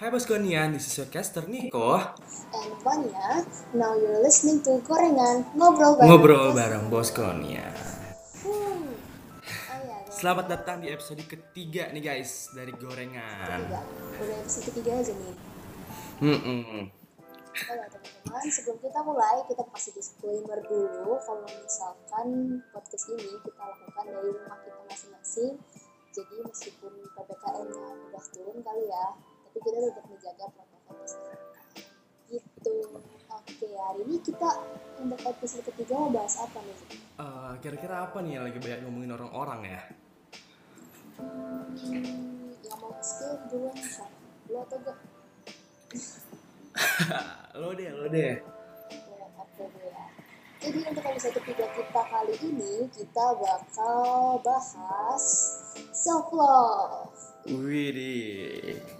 Hai Boskonian, this is your caster Niko. And Vanya, now you're listening to Gorengan Ngobrol Bareng Ngobrol bareng Boskonia Hmm. Oh iya, guys. Selamat datang di episode ketiga nih guys dari Gorengan. Ketiga. Udah episode ketiga aja nih. Hmm, Oh ya teman-teman, sebelum kita mulai, kita kasih disclaimer dulu. Kalau misalkan podcast ini kita lakukan dari rumah kita masing-masing Jadi meskipun PPKM-nya udah turun kali ya Tapi kita tetap menjaga protokol kesehatan Gitu Oke, hari ini kita untuk episode ketiga mau bahas apa nih? Eh, Kira-kira apa nih yang lagi banyak ngomongin orang-orang ya? Hmm, yang mau skill duluan? Lo atau gue? lo deh, lo deh Ya, ya. Jadi untuk episode ketiga kita kali ini kita bakal bahas self love. Widih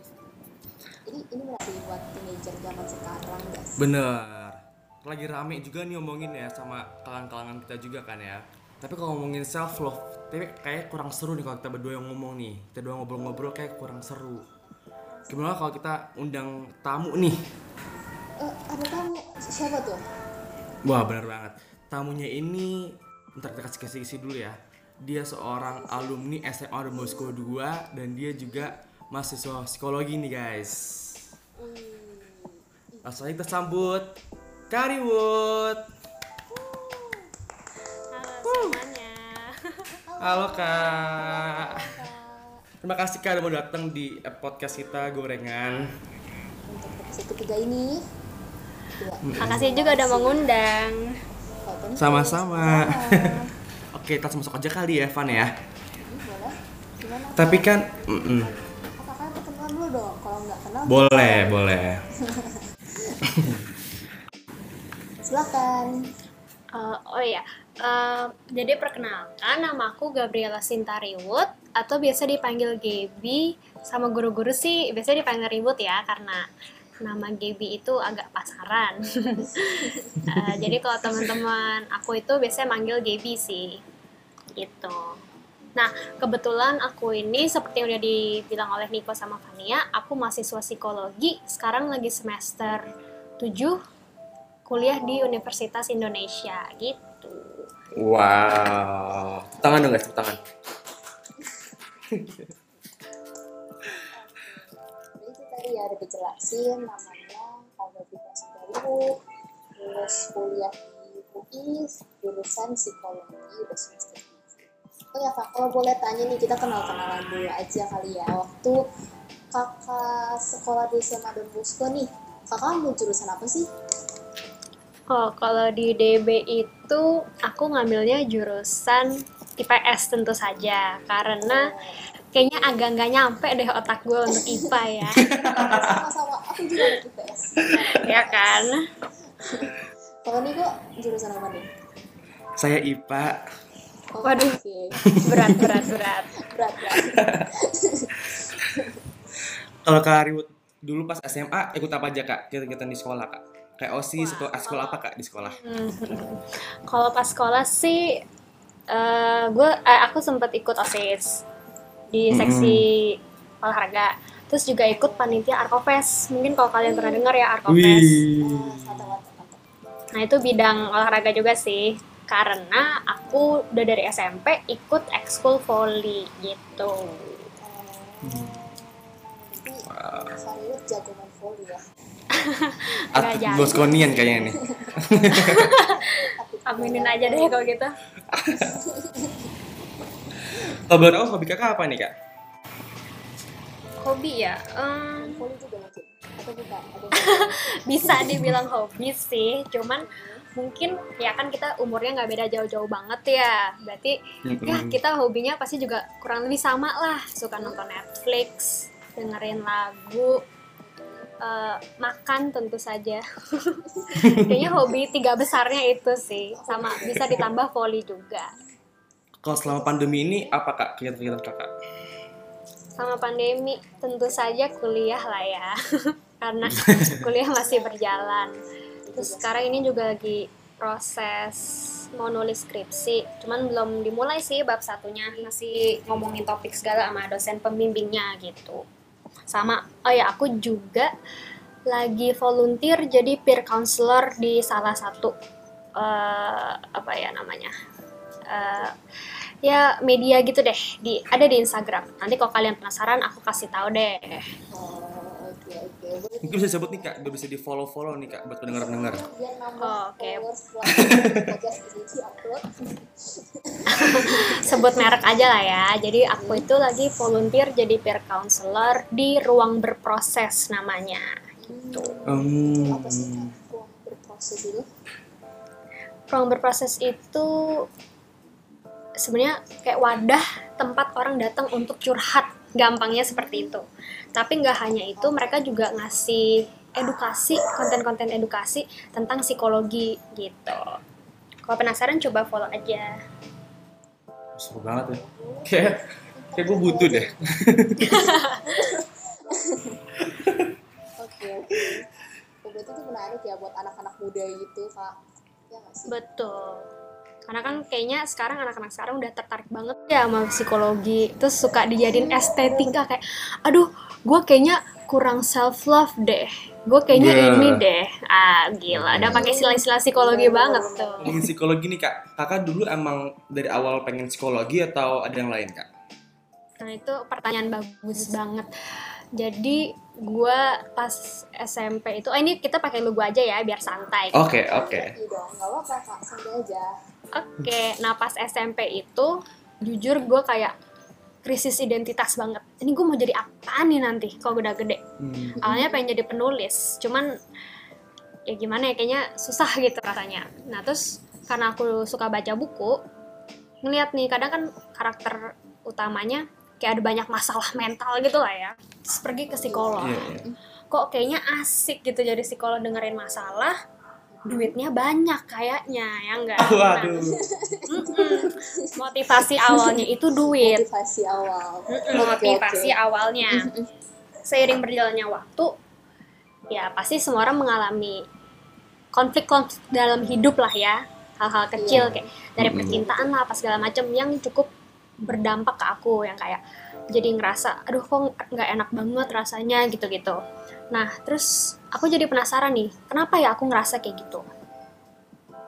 Ini ini menarik buat teenager zaman sekarang guys. Bener. Lagi rame juga nih ngomongin ya sama kalangan-kalangan kita juga kan ya. Tapi kalau ngomongin self love Tapi kayak kurang seru nih kalau kita berdua yang ngomong nih. Kita berdua ngobrol-ngobrol kayak kurang seru. Gimana kalau kita undang tamu nih? Eh, ada tamu. Siapa tuh? Wah bener banget. Tamunya ini Ntar kita kasih kasih dulu ya. Dia seorang alumni SMA Bosco 2 Dan dia juga mahasiswa psikologi nih guys Langsung kita sambut Kariwood Halo semuanya. Halo kak. Terima kasih kak udah mau datang di eh, podcast kita Gorengan Untuk episode ketiga ini, ya, Makasih juga udah mengundang. Sama-sama sama. Oke kita langsung masuk aja kali ya Van ya? Gimana? Tapi kan mm-mm. Kakak Boleh boleh silakan. Eh, oh iya, Eh, jadi perkenalkan nama aku Gabriela Sintariwut atau biasa dipanggil Gaby. Sama guru-guru sih biasa dipanggil Ribut ya karena nama Gaby itu agak pasaran. Eh, jadi kalau teman-teman aku itu biasanya manggil Gaby sih, gitu. Nah, kebetulan aku ini seperti yang udah dibilang oleh Niko sama Fania, aku mahasiswa psikologi, sekarang lagi semester 7 kuliah di Universitas Indonesia gitu. Wow Tangan dong guys tangan Jadi itu tadi ya udah dijelasin namanya Bika Sudaru, terus kuliah di UI, jurusan psikologi udah semester 7. Oh ya kak, kalau boleh tanya nih kita kenal-kenalan dulu aja kali ya. Waktu kakak sekolah di SMA Don Bosco nih, kakak ambil jurusan apa sih? Oh, kalau di DB itu aku ngambilnya jurusan IPS tentu saja karena kayaknya agak nggak nyampe deh otak gue untuk IPA ya, Sama-sama, aku juga IPS. ya kan? Kalau nih kok jurusan apa nih? Saya IPA Oh, Waduh. oke. Berat, berat, berat. Berat, berat. Kalau Kak Ariwood dulu pas SMA ikut apa aja kak? Kegiatan di sekolah kak? Kayak OSIS atau sekolah apa kak di sekolah? Hmm. Kalau pas sekolah sih, eh gue, eh, aku sempat ikut osis di seksi olahraga. Terus juga ikut panitia Arkofes. Mungkin kalau kalian pernah dengar ya Arkofes. Wih mantap, mantap, mantap. Nah itu bidang olahraga juga sih karena aku udah dari SMP ikut ekskul volley gitu. Jadi serius jago main volley ya. Atlet. Boskonian kayaknya nih Aminin aja deh kalau gitu. Kalau boleh tahu hobi kakak apa nih kak? Hobi ya? Ada bisa dibilang hobi sih, cuman mungkin ya kan kita umurnya nggak beda jauh-jauh banget ya. Berarti ya kita hobinya pasti juga kurang lebih sama lah. Suka nonton Netflix, dengerin lagu, eh, makan tentu saja. Kayaknya hobi tiga besarnya itu sih, sama bisa ditambah volley juga. Kalau selama pandemi ini apa kak kegiatan-kegiatan kakak? Sama pandemi tentu saja kuliah lah ya, karena kuliah masih berjalan. Terus sekarang ini juga lagi proses mau nulis skripsi, cuman belum dimulai sih bab satunya. Masih ngomongin topik segala sama dosen pembimbingnya gitu. sama oh ya aku juga lagi volunteer jadi peer counselor di salah satu eh, apa ya namanya Eh, ya media gitu deh. Di ada di Instagram. Nanti kalau kalian penasaran aku kasih tahu deh Mungkin bisa sebut nih kak, biar bisa di follow follow nih kak buat pendengar pendengar. Oh, oke. upload. sebut merek aja lah ya. Jadi aku itu lagi volunteer jadi peer counselor di ruang berproses namanya. Gitu. Hmm. Apa sih Kak, ruang berproses itu? Ruang berproses itu sebenarnya kayak wadah tempat orang datang untuk curhat. Gampangnya seperti itu. Tapi nggak hanya itu, mereka juga ngasih edukasi, konten-konten edukasi tentang psikologi gitu. Kalau penasaran coba follow aja. Seru banget ya. Kayak kayak gue butuh deh. Oke oke. Berarti itu menarik ya buat anak-anak muda gitu kak. Ya nggak sih? Betul. Karena kan kayaknya sekarang anak-anak sekarang udah tertarik banget ya sama psikologi. Terus suka dijadiin estetika kayak, aduh, gue kayaknya kurang self love deh. Gue kayaknya Yeah. ini deh. Ah, gila. Udah pakai istilah-istilah psikologi banget tuh. Ngomongin psikologi nih kak, kakak dulu emang dari awal pengen psikologi atau ada yang lain kak? Nah itu pertanyaan bagus banget. Jadi gue pas SMP itu, oh ini kita pakai lu aja ya biar santai. Oke oke. Iya dong, nggak apa-apa kak, santai aja. Oke, nah pas SMP itu jujur gue kayak krisis identitas banget. Ini gue mau jadi apaan nih nanti kalau udah gede? Hmm. Awalnya pengen jadi penulis, cuman ya gimana ya kayaknya susah gitu rasanya. Nah terus karena aku suka baca buku, ngeliat nih kadang kan karakter utamanya kayak ada banyak masalah mental gitu lah ya. Terus pergi ke psikolog. Iya, iya. Kok kayaknya asik gitu jadi psikolog dengerin masalah, duitnya banyak kayaknya ya enggak. Waduh. Mm-mm. motivasi awalnya itu duit Motivasi awal. Mm-mm, Oke, motivasi oke. awalnya seiring berjalannya waktu ya pasti semua orang mengalami konflik-konflik dalam hidup lah ya hal-hal kecil Iya. kayak dari percintaan lah apa segala macam yang cukup berdampak ke aku yang kayak jadi ngerasa aduh kok nggak enak banget rasanya gitu-gitu nah terus aku jadi penasaran nih kenapa ya aku ngerasa kayak gitu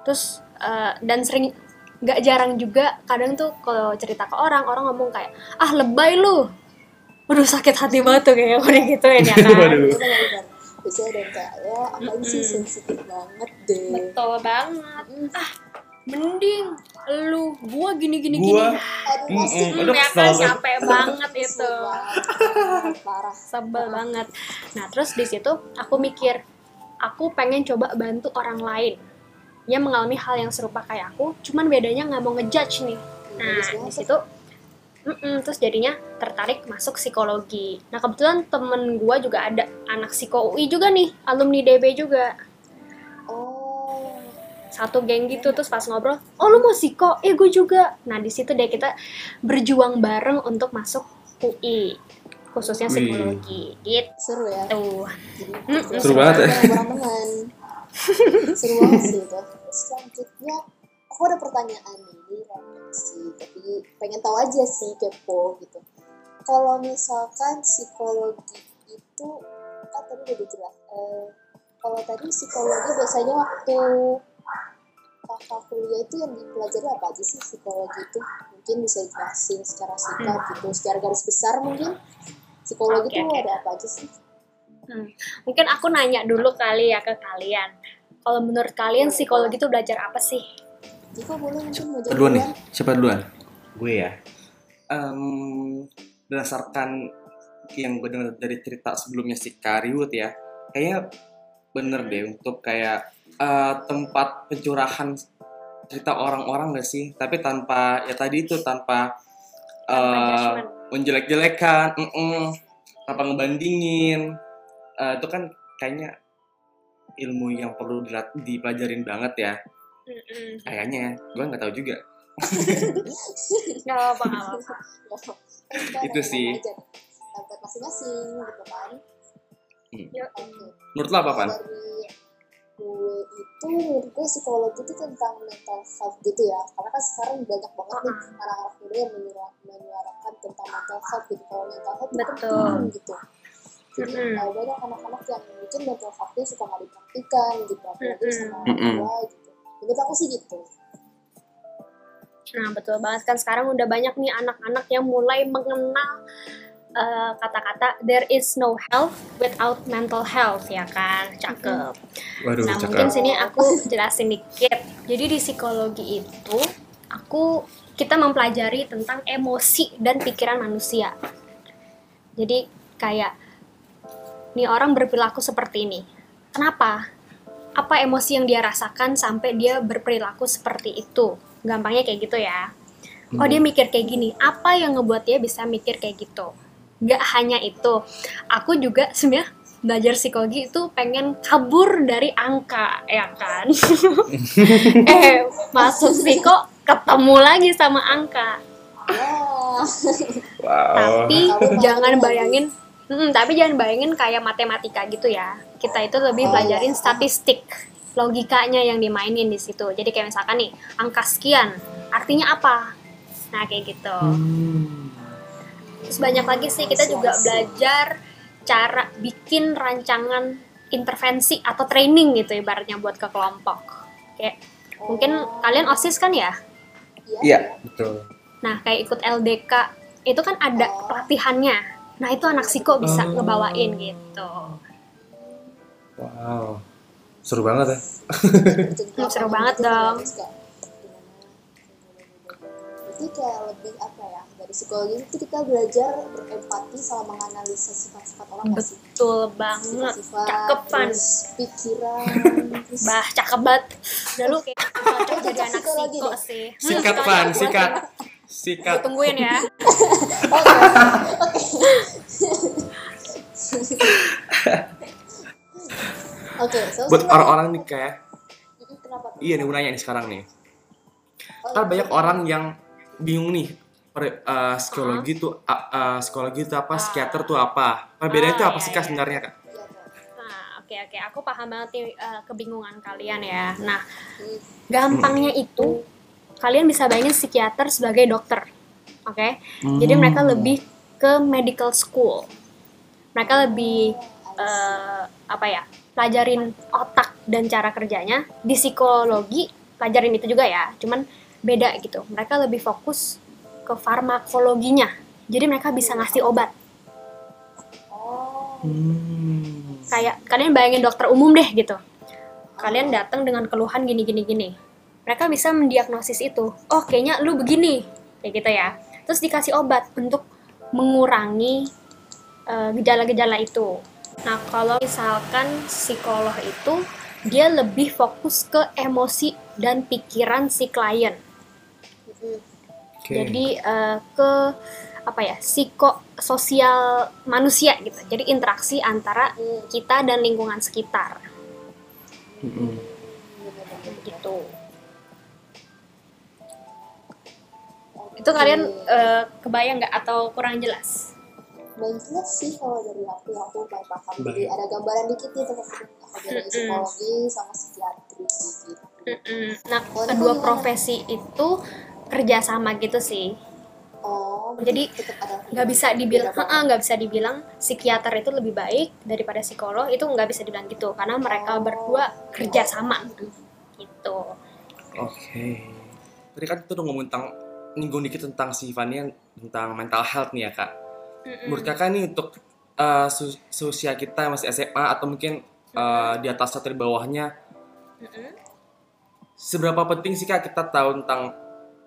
terus eh, dan sering nggak jarang juga kadang tuh kalau cerita ke orang orang ngomong kayak ah lebay lu Waduh sakit hati banget tuh kayak udah gitu ya kan Waduh. Iya benar-benar. Biasanya ada yang kayak ya apaan sih sensitif banget deh. betul banget ah mending lu gua gini gini Gua- gini masih Hmm, Aduh, ya kesel kan banget. capek banget itu. Parah. sebel banget. Nah terus di situ aku mikir aku pengen coba bantu orang lain. Yang mengalami hal yang serupa kayak aku cuman bedanya nggak mau ngejudge nih. Nah Bagus di banget. situ mm-mm, terus jadinya tertarik masuk psikologi. Nah kebetulan temen gua juga ada anak psiko UI juga nih alumni DB juga satu geng gitu terus pas ngobrol oh lu mau psiko eh gue juga nah di situ deh kita berjuang bareng untuk masuk UI khususnya Wih. psikologi gitu seru ya. Jadi Mm, Seru banget ya. Seru banget sih itu. Selanjutnya, aku ada pertanyaan nih, ini sih, tapi pengen tahu aja sih kepo gitu. Kalau misalkan psikologi itu kan tadi udah jelas. Eh, kalau tadi psikologi biasanya waktu kakak kuliah itu yang dipelajari apa aja sih psikologi itu? Mungkin bisa jelasin secara singkat gitu, secara garis besar mungkin. Psikologi itu oke. ada apa aja sih? Hmm. mungkin aku nanya dulu kali ya ke kalian kalau menurut kalian psikologi itu belajar apa sih Jika boleh mungkin mau jawab duluan nih? duluan. Siapa duluan? Gue ya. Em, berdasarkan yang gue dengar dari cerita sebelumnya si Kariwut ya, kayaknya bener deh untuk kayak eh, tempat pencurahan cerita orang-orang gak sih? Tapi tanpa ya tadi itu tanpa Tanpa eh, judgement. menjelek-jelekan, mm-mm, tanpa ngebandingin, Eh, itu kan kayaknya ilmu yang perlu dipelajarin banget ya. Mm-mm. Kayaknya, gue nggak tahu juga. nggak apa nggak apa Itu sih. Tempat masing-masing gitu kan. Oke. Menurut lo apa, Pan? Dari gue itu menurut gue psikologi itu tentang mental health gitu ya. Karena kan sekarang banyak banget nih anak-anak muda yang menyuara- menyuarakan tentang mental health gitu. Kalau mental health itu Betul. penting gitu. jadi Mm-mm. uh, banyak anak-anak yang mungkin mental health-nya suka nggak diperhatikan gitu apalagi Mm-mm. sama orang tua gitu menurut aku sih gitu Nah, betul banget kan sekarang udah banyak nih anak-anak yang mulai mengenal eh, kata-kata there is no health without mental health ya kan. Cakep. Waduh, Nah, cakep. mungkin sini aku jelasin dikit. Jadi di psikologi itu aku kita mempelajari tentang emosi dan pikiran manusia. Jadi kayak nih orang berperilaku seperti ini. Kenapa? Apa emosi yang dia rasakan sampai dia berperilaku seperti itu? Gampangnya kayak gitu ya. Oh dia mikir kayak gini. Apa yang ngebuat dia bisa mikir kayak gitu? Gak hanya itu. Aku juga sebenarnya belajar psikologi itu pengen kabur dari angka, ya kan? eh masuk psiko ketemu lagi sama angka. ya Wow. Tapi jangan bayangin, Mm, tapi jangan bayangin kayak matematika gitu ya. Kita itu lebih Oh, pelajarin iya. statistik, logikanya yang dimainin di situ. Jadi kayak misalkan nih, angka sekian, artinya apa? Nah kayak gitu. Hmm. Terus banyak lagi sih kita juga Asik. belajar cara bikin rancangan intervensi atau training gitu ibaratnya buat ke kelompok. Kayak mungkin Oh. kalian OSIS kan ya? Iya, betul. Nah, kayak ikut LDK itu kan ada Oh. pelatihannya. Nah, itu anak psiko bisa Oh. ngebawain gitu. Wow. Seru banget ya. Cerita seru banget dong. Terus kayak lebih apa ya dari psikologi itu kita belajar berempati sama menganalisa sifat-sifat orang Betul banget. sifat-sifat Cakep, Van. terus pikiran terus Bah, cakep banget. Udah lu kayak cocok jadi anak psikologi psiko deh. sih. Hmm, Sikat, buat sikat. yang- Sikat. Gue tungguin ya. oke so Buat orang-orang nih kayak, kenapa iya nih mau nanya nih sekarang nih. Oh, Kan iya. banyak orang yang bingung nih. Per, eh, psikologi tuh a- eh, psikologi itu apa, psikiater tuh apa? Perbedaannya itu Ah, apa iya, sih kak iya. sebenarnya kak? Kak. Nah, oke oke, aku paham banget nih eh, kebingungan kalian ya. Nah, Hmm. gampangnya itu kalian bisa bayangin psikiater sebagai dokter. Oke? Jadi Hmm. mereka lebih ke medical school. Mereka lebih eh, apa ya? pelajarin otak dan cara kerjanya. Di psikologi pelajarin itu juga ya, cuman beda gitu. Mereka lebih fokus ke farmakologinya. Jadi mereka bisa ngasih obat. oh Hmm. Kayak kalian bayangin dokter umum deh gitu. Kalian datang dengan keluhan gini gini gini. Mereka bisa mendiagnosis itu. Oh, kayaknya lu begini. Kayak gitu ya. Terus dikasih obat untuk mengurangi eh, gejala-gejala itu. Nah, kalau misalkan psikolog itu dia lebih fokus ke emosi dan pikiran si klien. Oke. Jadi eh, ke apa ya psikososial manusia gitu. Jadi interaksi antara kita dan lingkungan sekitar bener-bener. gitu. Itu kalian eh, kebayang nggak atau kurang jelas? Baik jelas sih kalau dari aku yang aku mulai paham jadi ada gambaran dikit nih teman-teman aku dari psikologi sama psikiatri gitu Mm-mm. Nah, kedua profesi itu kerjasama gitu sih. oh Jadi, Nggak bisa dibilang, nggak bisa dibilang psikiater itu lebih baik daripada psikolog itu nggak bisa dibilang gitu karena mereka Oh. berdua kerjasama gitu. Oke. Tadi kan kita udah ngomong tentang nyinggung dikit tentang si Fania tentang mental health nih ya kak. Mm-mm. Menurut kakak nih untuk uh, su- seusia kita yang masih SMA atau mungkin uh, di atas atau di bawahnya, Mm-mm. seberapa penting sih kak kita tahu tentang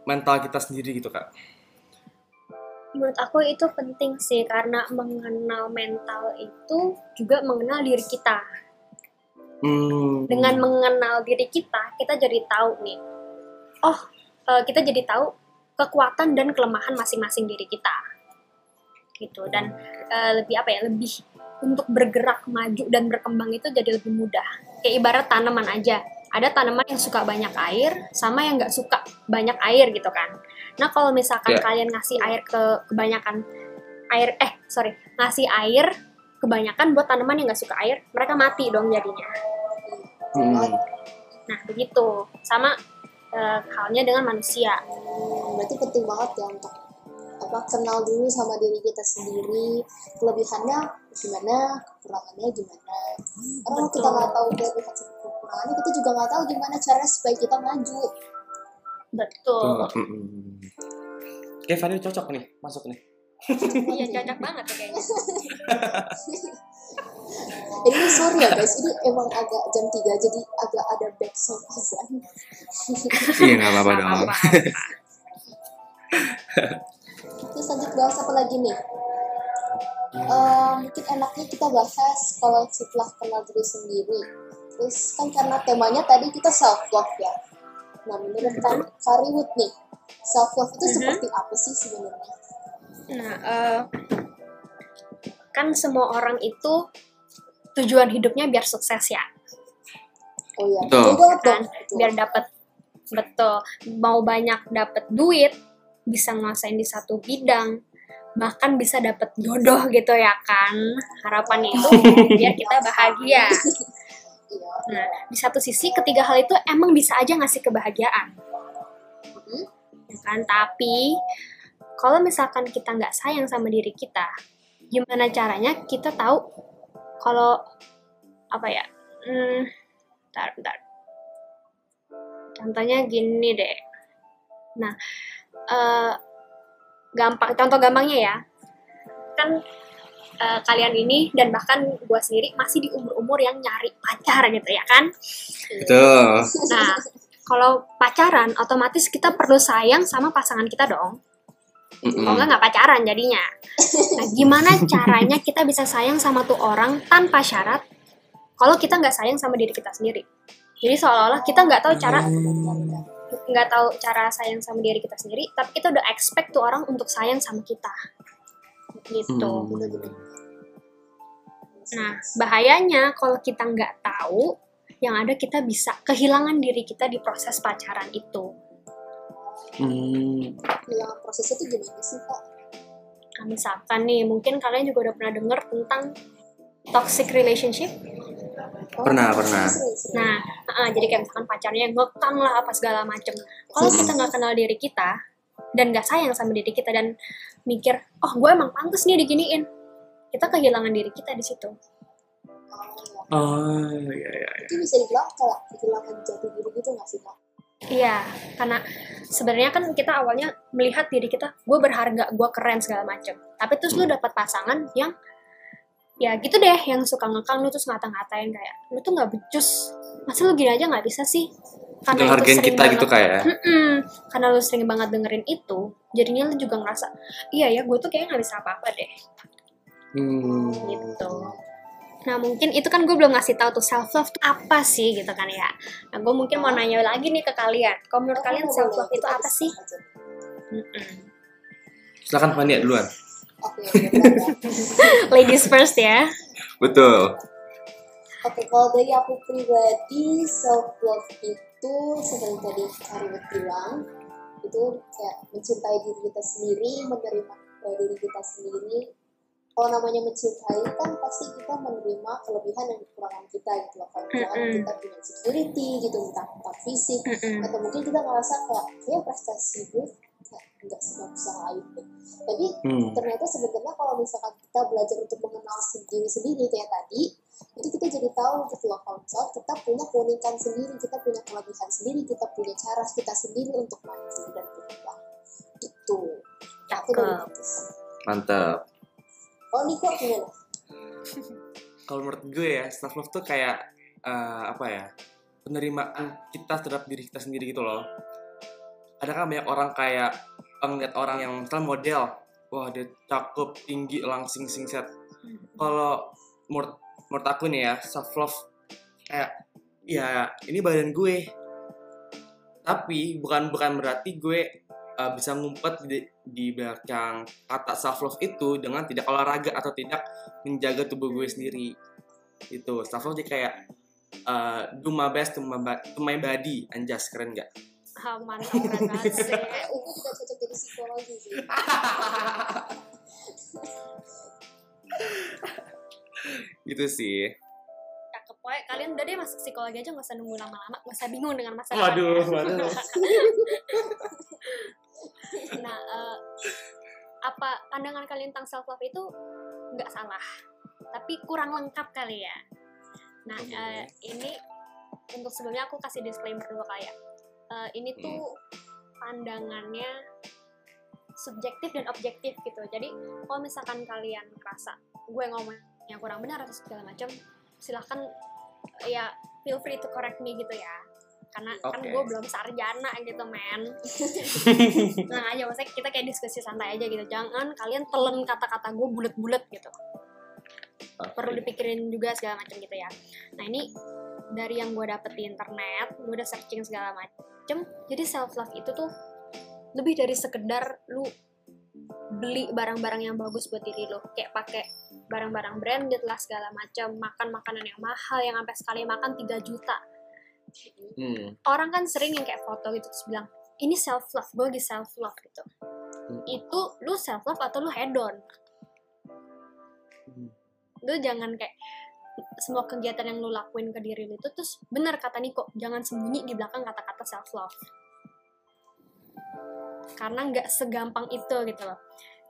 mental kita sendiri gitu kak? Menurut aku itu penting sih karena mengenal mental itu juga mengenal diri kita. Hmm. Dengan mengenal diri kita, kita jadi tahu nih. Oh, eh, kita jadi tahu kekuatan dan kelemahan masing-masing diri kita. Gitu. Dan eh, lebih apa ya? Lebih untuk bergerak maju dan berkembang itu jadi lebih mudah. Kayak ibarat tanaman aja. Ada tanaman yang suka banyak air, sama yang nggak suka banyak air gitu kan. Nah kalau misalkan Ya. kalian ngasih air ke kebanyakan air, eh sorry, ngasih air kebanyakan buat tanaman yang nggak suka air, mereka mati dong jadinya. Hmm. Nah begitu, sama eh, halnya dengan manusia. Hmm, berarti penting banget ya untuk apa kenal dulu sama diri kita sendiri. Kelebihannya gimana kekurangannya gimana. Karena kalau kita nggak tahu kelebihan sama kekurangannya kita juga nggak tahu gimana cara supaya kita maju. Betul. Mm-mm. Oke, Fanny cocok nih, masuk nih. iya cocok banget tuh kayaknya. Ini sorry ya guys ini emang agak jam 3 jadi agak ada backsound azan. Iya, nggak apa-apa dong. terus lanjut bahas apa lagi nih Eh, mungkin enaknya kita bahas kalau setelah kenal diri sendiri terus kan karena temanya tadi kita self love ya nah menurut Kak Kariwut nih self love itu Mhm. seperti apa sih sebenarnya Nah, eh, kan semua orang itu tujuan hidupnya biar sukses ya, oh ya Betul. kan? Betul. Biar dapat betul, mau banyak dapat duit, bisa nguasain di satu bidang, bahkan bisa dapat jodoh gitu ya kan. Harapannya itu biar kita bahagia. Nah, di satu sisi ketiga hal itu emang bisa aja ngasih kebahagiaan. Ya kan? Tapi kalau misalkan kita nggak sayang sama diri kita, gimana caranya kita tahu kalau apa ya? Hmm, bentar, bentar. Contohnya gini deh. Nah, eh, gampang. Contoh gampangnya ya, kan eh, kalian ini dan bahkan gua sendiri masih di umur-umur yang nyari pacar gitu ya kan? Betul. Nah, kalau pacaran, otomatis kita perlu sayang sama pasangan kita dong. Kalau nggak nggak pacaran jadinya. Nah, gimana caranya kita bisa sayang sama tuh orang tanpa syarat? Kalau kita nggak sayang sama diri kita sendiri. Jadi seolah-olah kita nggak tahu cara nggak tahu cara sayang sama diri kita sendiri, tapi kita udah expect tuh orang untuk sayang sama kita. Gitu. Hmm. Nah, bahayanya kalau kita nggak tahu, yang ada kita bisa kehilangan diri kita di proses pacaran itu. Hmm. Kehilangan prosesnya itu gimana sih kak? Nah, misalkan nih, mungkin kalian juga udah pernah denger tentang toxic relationship. Oh, Pernah, pernah. Nah, uh, jadi kayak misalkan pacarnya ngekang lah apa segala macem. Kalau kita nggak kenal diri kita dan nggak sayang sama diri kita dan mikir, oh gue emang pantas nih diginiin, kita kehilangan diri kita di situ. Oh, ya. iya, iya. itu bisa dibilang kayak kehilangan jati diri gitu nggak sih kak? Iya, karena sebenarnya kan kita awalnya melihat diri kita, gue berharga, gue keren segala macem. Tapi terus lu dapat pasangan yang ya gitu deh, yang suka ngekang lu terus ngata-ngatain kayak, lu tuh nggak becus, masa lu gini aja nggak bisa sih? Itu hargain sering kita gitu banget- kayak. Mm-mm. karena lu sering banget dengerin itu, jadinya lu juga ngerasa, iya ya, gue tuh kayaknya nggak bisa apa-apa deh, Hmm. gitu. Nah mungkin itu kan gue belum ngasih tahu tuh self love tuh apa sih gitu kan ya. Nah gue mungkin mau nanya lagi nih ke kalian, kalau menurut Oh, kalian self love itu apa sih? aja. Mm-mm. Silakan Fania duluan. Oke, oke. Ladies first ya. Betul. Oke, kalau dari aku pribadi, self love itu seperti tadi Karibet bilang, itu kayak mencintai diri kita sendiri, menerima diri kita sendiri. Kalau namanya mencintai kan pasti kita menerima kelebihan dan kekurangan kita gitu loh. Kalau misalkan Mm-mm. kita punya security gitu, entah entah fisik, Mm-mm. atau mungkin kita ngerasa kayak kayak prestasi gue nggak sebagus yang lain deh. Tapi Hmm. ternyata sebenarnya kalau misalkan kita belajar untuk mengenal diri sendiri kayak tadi itu kita jadi tahu gitu loh kalau misalkan kita punya keunikan sendiri kita punya kelebihan sendiri kita punya cara kita sendiri untuk maju dan berkembang itu aku dari Cakep. itu sih Mantap. kalau Niko gimana Kalau menurut gue ya, self love tuh kayak eh, apa ya? Penerimaan kita terhadap diri kita sendiri gitu loh. Ada kan banyak orang kayak ngeliat orang yang misalnya model, wah dia cakep, tinggi, langsing, singset. Kalau menurut menurut aku nih ya, self love kayak ya ini badan gue. Tapi bukan bukan berarti gue eh, bisa ngumpet di, di belakang kata self love itu dengan tidak olahraga atau tidak menjaga tubuh gue sendiri itu self love jadi kayak uh, do my best to my, to my body anjas keren nggak Keren banget sih. kayak Ungu tidak cocok jadi psikologi sih. Gitu sih. Cakep Pokoknya kalian udah deh masuk psikologi aja nggak usah nunggu lama-lama, nggak usah bingung dengan masa waduh waduh. Nah, eh, apa pandangan kalian tentang self love itu nggak salah tapi kurang lengkap kali ya. Nah eh, ini untuk sebelumnya aku kasih disclaimer dulu kayak eh, ini tuh pandangannya subjektif dan objektif gitu. Jadi kalau misalkan kalian merasa gue ngomongnya kurang benar atau segala macam silahkan eh, ya feel free to correct me gitu ya. Karena kan Oke. gue belum sarjana gitu men. Nah aja maksudnya kita kayak diskusi santai aja gitu. Jangan kalian telen kata-kata gue bulet-bulet gitu. Perlu dipikirin juga segala macam gitu ya. Nah ini dari yang gue dapet di internet gue udah searching segala macam jadi self love itu tuh lebih dari sekedar lu beli barang-barang yang bagus buat diri lo kayak pakai barang-barang branded lah segala macam makan makanan yang mahal yang sampai sekali makan 3 juta Hmm. orang kan sering yang kayak foto gitu terus bilang ini self love gue lagi self love gitu Hmm. itu lu self love atau lu hedon Hmm. lu jangan kayak semua kegiatan yang lu lakuin ke diri lu itu terus benar kata Niko jangan sembunyi di belakang kata-kata self love karena nggak segampang itu gitu loh.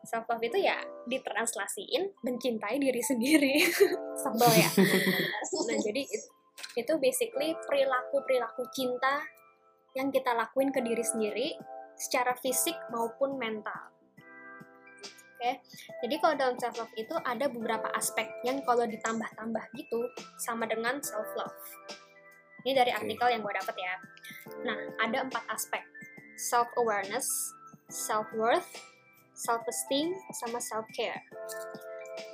Self love itu ya ditranslasiin mencintai diri sendiri. Sebel ya. Nah jadi it- itu basically perilaku perilaku cinta yang kita lakuin ke diri sendiri secara fisik maupun mental oke jadi kalau dalam self love itu ada beberapa aspek yang kalau ditambah-tambah gitu sama dengan self love ini dari artikel yang gue dapet ya. Nah ada empat aspek. Self awareness self worth self esteem sama self care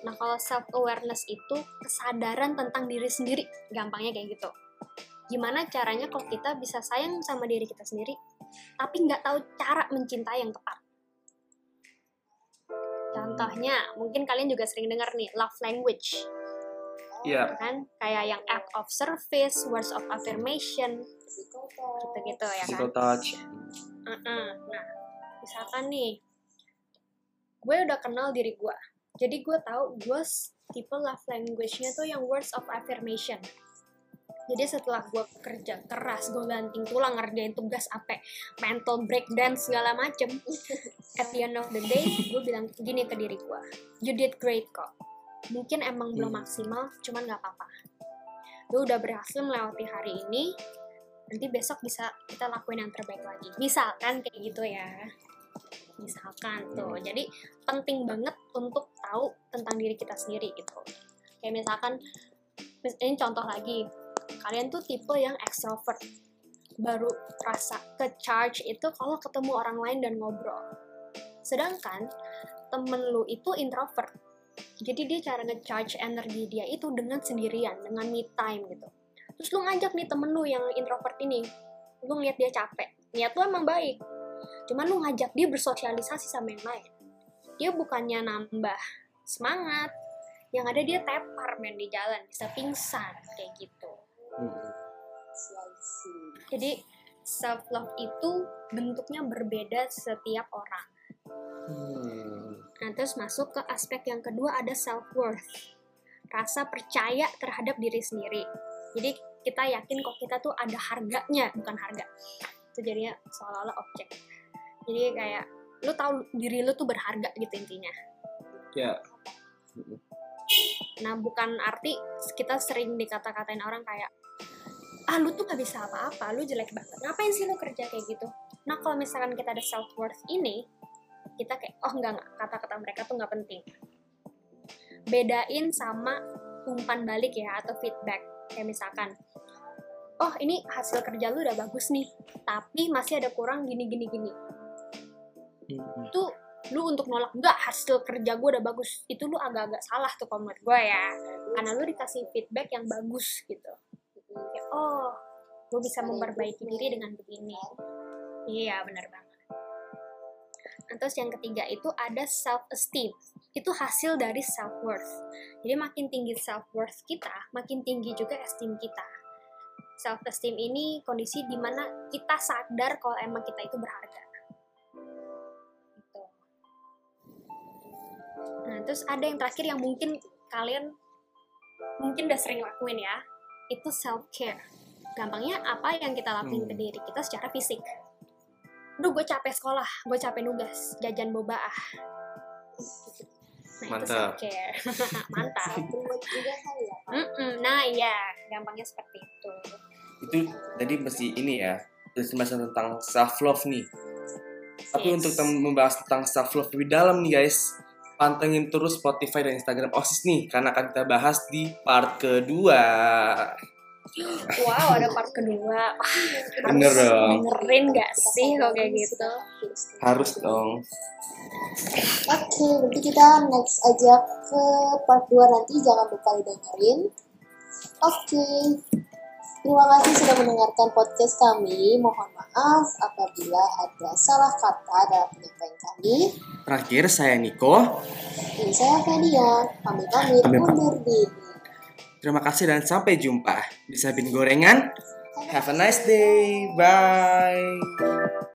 Nah, kalau self awareness itu kesadaran tentang diri sendiri, gampangnya kayak gitu. Gimana caranya kalau kita bisa sayang sama diri kita sendiri, tapi nggak tahu cara mencintai yang tepat. Contohnya, mungkin kalian juga sering dengar nih, love language, Iya. kan? Kayak yang act of service, words of affirmation, gitu-gitu ya kan? Touch. Uh-uh. Nah, misalkan nih, gue udah kenal diri gue. Jadi gue tahu gue tipe love language-nya tuh yang words of affirmation. Jadi setelah gue kerja keras, gue banting tulang ngerjain tugas apa, mental breakdown segala macem. At the end of the day, gue bilang gini ke diri gue, you did great kok. Mungkin emang belum Hmm. maksimal, cuman gak apa-apa. Lu udah berhasil melewati hari ini, nanti besok bisa kita lakuin yang terbaik lagi misalkan kayak gitu ya misalkan tuh Hmm. jadi penting banget untuk tahu tentang diri kita sendiri gitu kayak misalkan mis- ini contoh lagi kalian tuh tipe yang extrovert. Baru rasa ke charge itu kalau ketemu orang lain dan ngobrol. Sedangkan temen lu itu introvert. Jadi dia cara nge-charge energi dia itu dengan sendirian dengan me time gitu. Terus lu ngajak nih temen lu yang introvert ini lu ngeliat dia capek. Niat lu emang baik. Cuman lu ngajak dia bersosialisasi sama yang lain. Dia bukannya nambah semangat. Yang ada dia tepar main di jalan bisa pingsan kayak gitu Hmm. Jadi self love itu bentuknya berbeda setiap orang Hmm. Nah, terus masuk ke aspek yang kedua ada self-worth. Rasa percaya terhadap diri sendiri. Jadi, kita yakin kok kita tuh ada harganya, bukan harga. Itu jadinya seolah-olah objek. Jadi kayak, lu tahu diri lu tuh berharga gitu intinya. Ya. Nah, bukan arti kita sering dikata-katain orang kayak, ah lu tuh gak bisa apa-apa, lu jelek banget. Ngapain sih lu kerja kayak gitu? Nah, kalau misalkan kita ada self-worth ini, kita kayak, oh enggak, enggak, kata-kata mereka tuh nggak penting. Bedain sama umpan balik ya, atau feedback. Kayak misalkan, oh ini hasil kerja lu udah bagus nih, tapi masih ada kurang gini-gini-gini Hmm. itu lu untuk nolak enggak hasil kerja gue udah bagus itu lu agak-agak salah tuh kalau menurut gue ya karena lu dikasih feedback yang bagus gitu oh gue bisa Ada memperbaiki improvement. diri dengan begini. Iya benar banget. Nah, terus yang ketiga itu ada self esteem itu hasil dari self worth jadi makin tinggi self worth kita makin tinggi juga esteem kita. Self esteem ini kondisi di mana kita sadar kalau emang kita itu berharga. Gitu. Nah, terus ada yang terakhir yang mungkin kalian mungkin udah sering lakuin ya, itu self care. Gampangnya apa yang kita lakuin ke Hmm. diri kita secara fisik. Duh, gue capek sekolah, gue capek nugas, jajan boba ah. Nah, Mantap. itu self care. Mantap. Ya Pak. Mm-mm. Nah, iya, gampangnya seperti itu. Itu tadi mesti ini ya. Pembahasan tentang self love nih. Tapi Yes. untuk membahas tentang self love lebih dalam nih guys, pantengin terus Spotify dan Instagram OSIS nih karena akan kita bahas di part kedua. Wow, ada part kedua. Wah, Bener harus dong. dengerin gak sih kalau kayak gitu? Harus dong. Oke, berarti kita next aja ke part 2 nanti. Jangan lupa didengerin. Oke. Terima kasih sudah mendengarkan podcast kami. Mohon maaf apabila ada salah kata dalam penyampaian kami. Terakhir saya Niko. Dan saya Fania. Pamit-pamit Pamit. undur diri. Terima kasih dan sampai jumpa di Sabin Gorengan. Have a nice day. Bye.